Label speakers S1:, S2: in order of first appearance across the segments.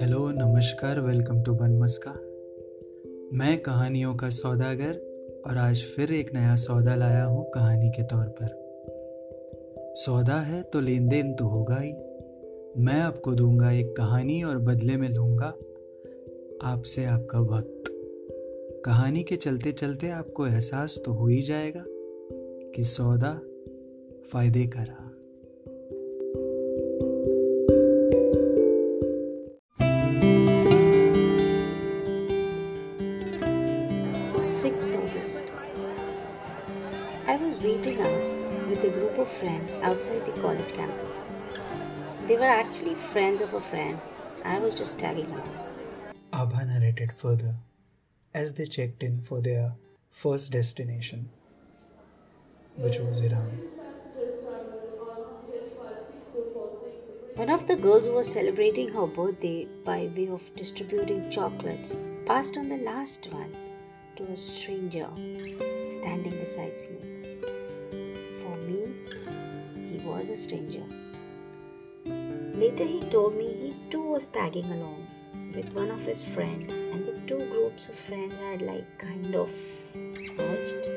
S1: Hello, नमस्कार, welcome to bun maska. मैं कहानियों का सौदागर और आज फिर एक नया सौदा लाया हूँ कहानी के तौर पर। सौदा है तो लेन देन तो होगा ही। मैं आपको दूँगा एक कहानी और बदले में लूँगा आपसे आपका वक्त। कहानी के चलते चलते आपको एहसास तो हो ही जाएगा कि सौदा फ़ायदे का रहा।
S2: I was waiting up with a group of friends outside the college campus. They were actually friends of a friend. I was just tagging along.
S1: Abha narrated further as they checked in for their first destination, which was Iran.
S2: One of the girls who was celebrating her birthday by way of distributing chocolates passed on the last one to a stranger standing beside me For me, he was a stranger. Later, he told me he too was tagging along with one of his friends, and the two groups of friends had like kind of merged.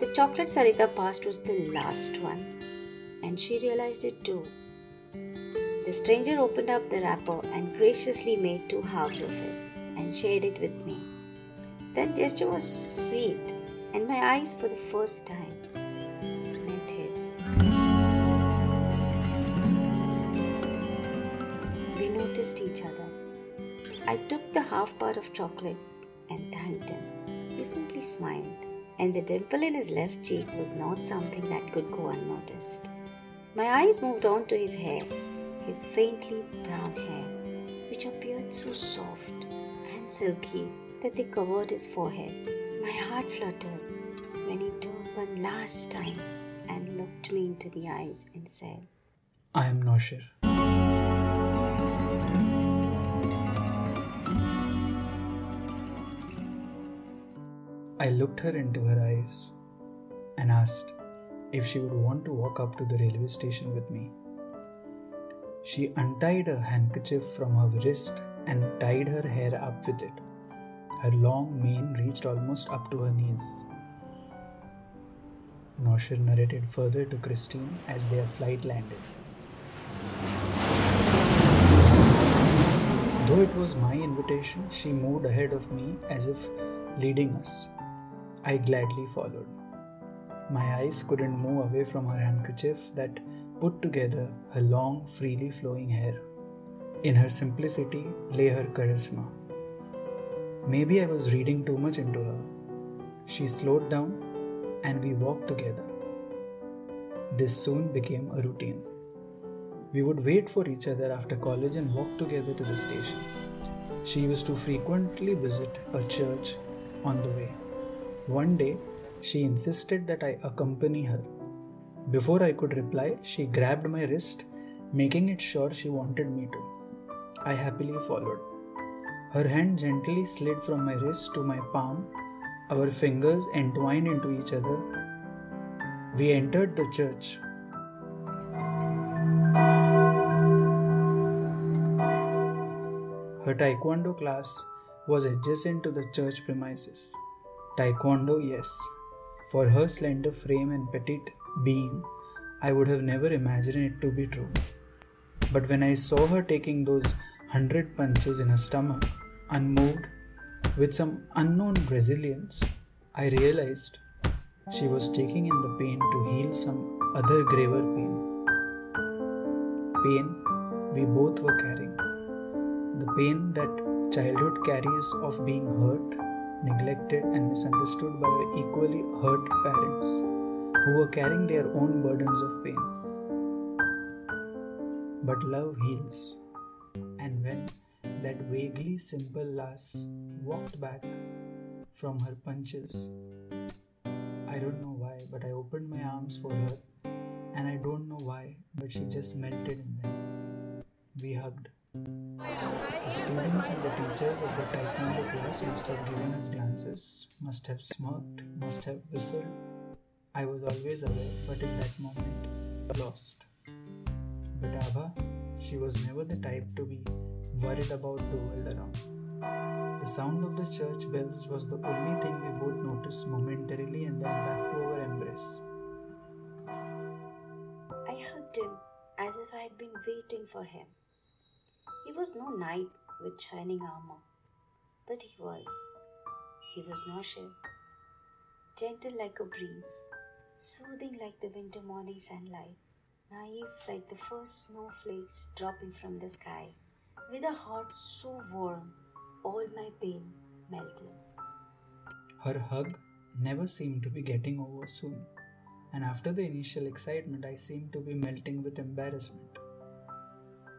S2: The chocolate Sarita passed was the last one, and she realized it too. The stranger opened up the wrapper and graciously made two halves of it and shared it with me. That gesture was sweet, and my eyes for the first time met his. We noticed each other. I took the half part of chocolate and thanked him. He simply smiled, and the dimple in his left cheek was not something that could go unnoticed. My eyes moved on to his hair, his faintly brown hair, which appeared so soft and silky that they covered his forehead. My heart fluttered when he turned one last time and looked me into the eyes and said,
S1: I am Noshir. I looked her into her eyes and asked if she would want to walk up to the railway station with me. She untied a handkerchief from her wrist and tied her hair up with it. Her long mane reached almost up to her knees. Noshir narrated further to Christine as their flight landed. Though it was my invitation, she moved ahead of me as if leading us. I gladly followed. My eyes couldn't move away from her handkerchief that put together her long, freely flowing hair. In her simplicity lay her charisma. Maybe I was reading too much into her. She slowed down and we walked together. This soon became a routine. We would wait for each other after college and walk together to the station. She used to frequently visit a church on the way. One day, she insisted that I accompany her. Before I could reply, she grabbed my wrist, making it sure she wanted me to. I happily followed. Her hand gently slid from my wrist to my palm, our fingers entwined into each other. We entered the church. Her taekwondo class was adjacent to the church premises. Taekwondo, yes. For her slender frame and petite being, I would have never imagined it to be true. But when I saw her taking those hundred punches in her stomach, unmoved, with some unknown resilience, I realized she was taking in the pain to heal some other graver pain. Pain we both were carrying. The pain that childhood carries of being hurt neglected, and misunderstood by our equally hurt parents who were carrying their own burdens of pain. But love heals, and when that vaguely simple lass walked back from her punches, I don't know why, but I opened my arms for her, and I don't know why, but she just melted in them. We hugged. The students and the teachers of the taekwondo class must have given us glances, must have smirked, must have whistled. I was always aware, but in that moment, lost. But Abha, she was never the type to be worried about the world around. The sound of the church bells was the only thing we both noticed momentarily and then back to our embrace.
S2: I hugged him as if I had been waiting for him. He was no knight with shining armor, but he was. He was Shiv, gentle like a breeze, soothing like the winter morning sunlight, naive like the first snowflakes dropping from the sky. With a heart so warm, all my pain melted.
S1: Her hug never seemed to be getting over soon, and after the initial excitement, I seemed to be melting with embarrassment.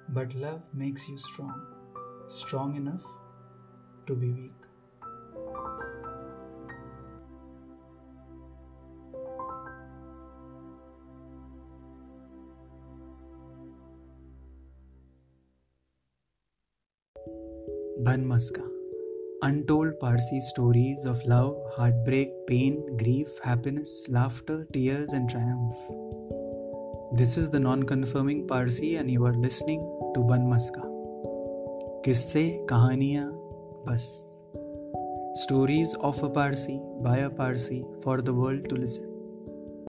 S1: But love makes you strong, strong enough to be weak. Banmaska Untold Parsi stories of love, heartbreak, pain, grief, happiness, laughter, tears, and triumph. This is the non confirming Parsi, and you are listening to Banmaska. Kisse, Kahaniya, Bas. Stories of a Parsi by a Parsi for the world to listen.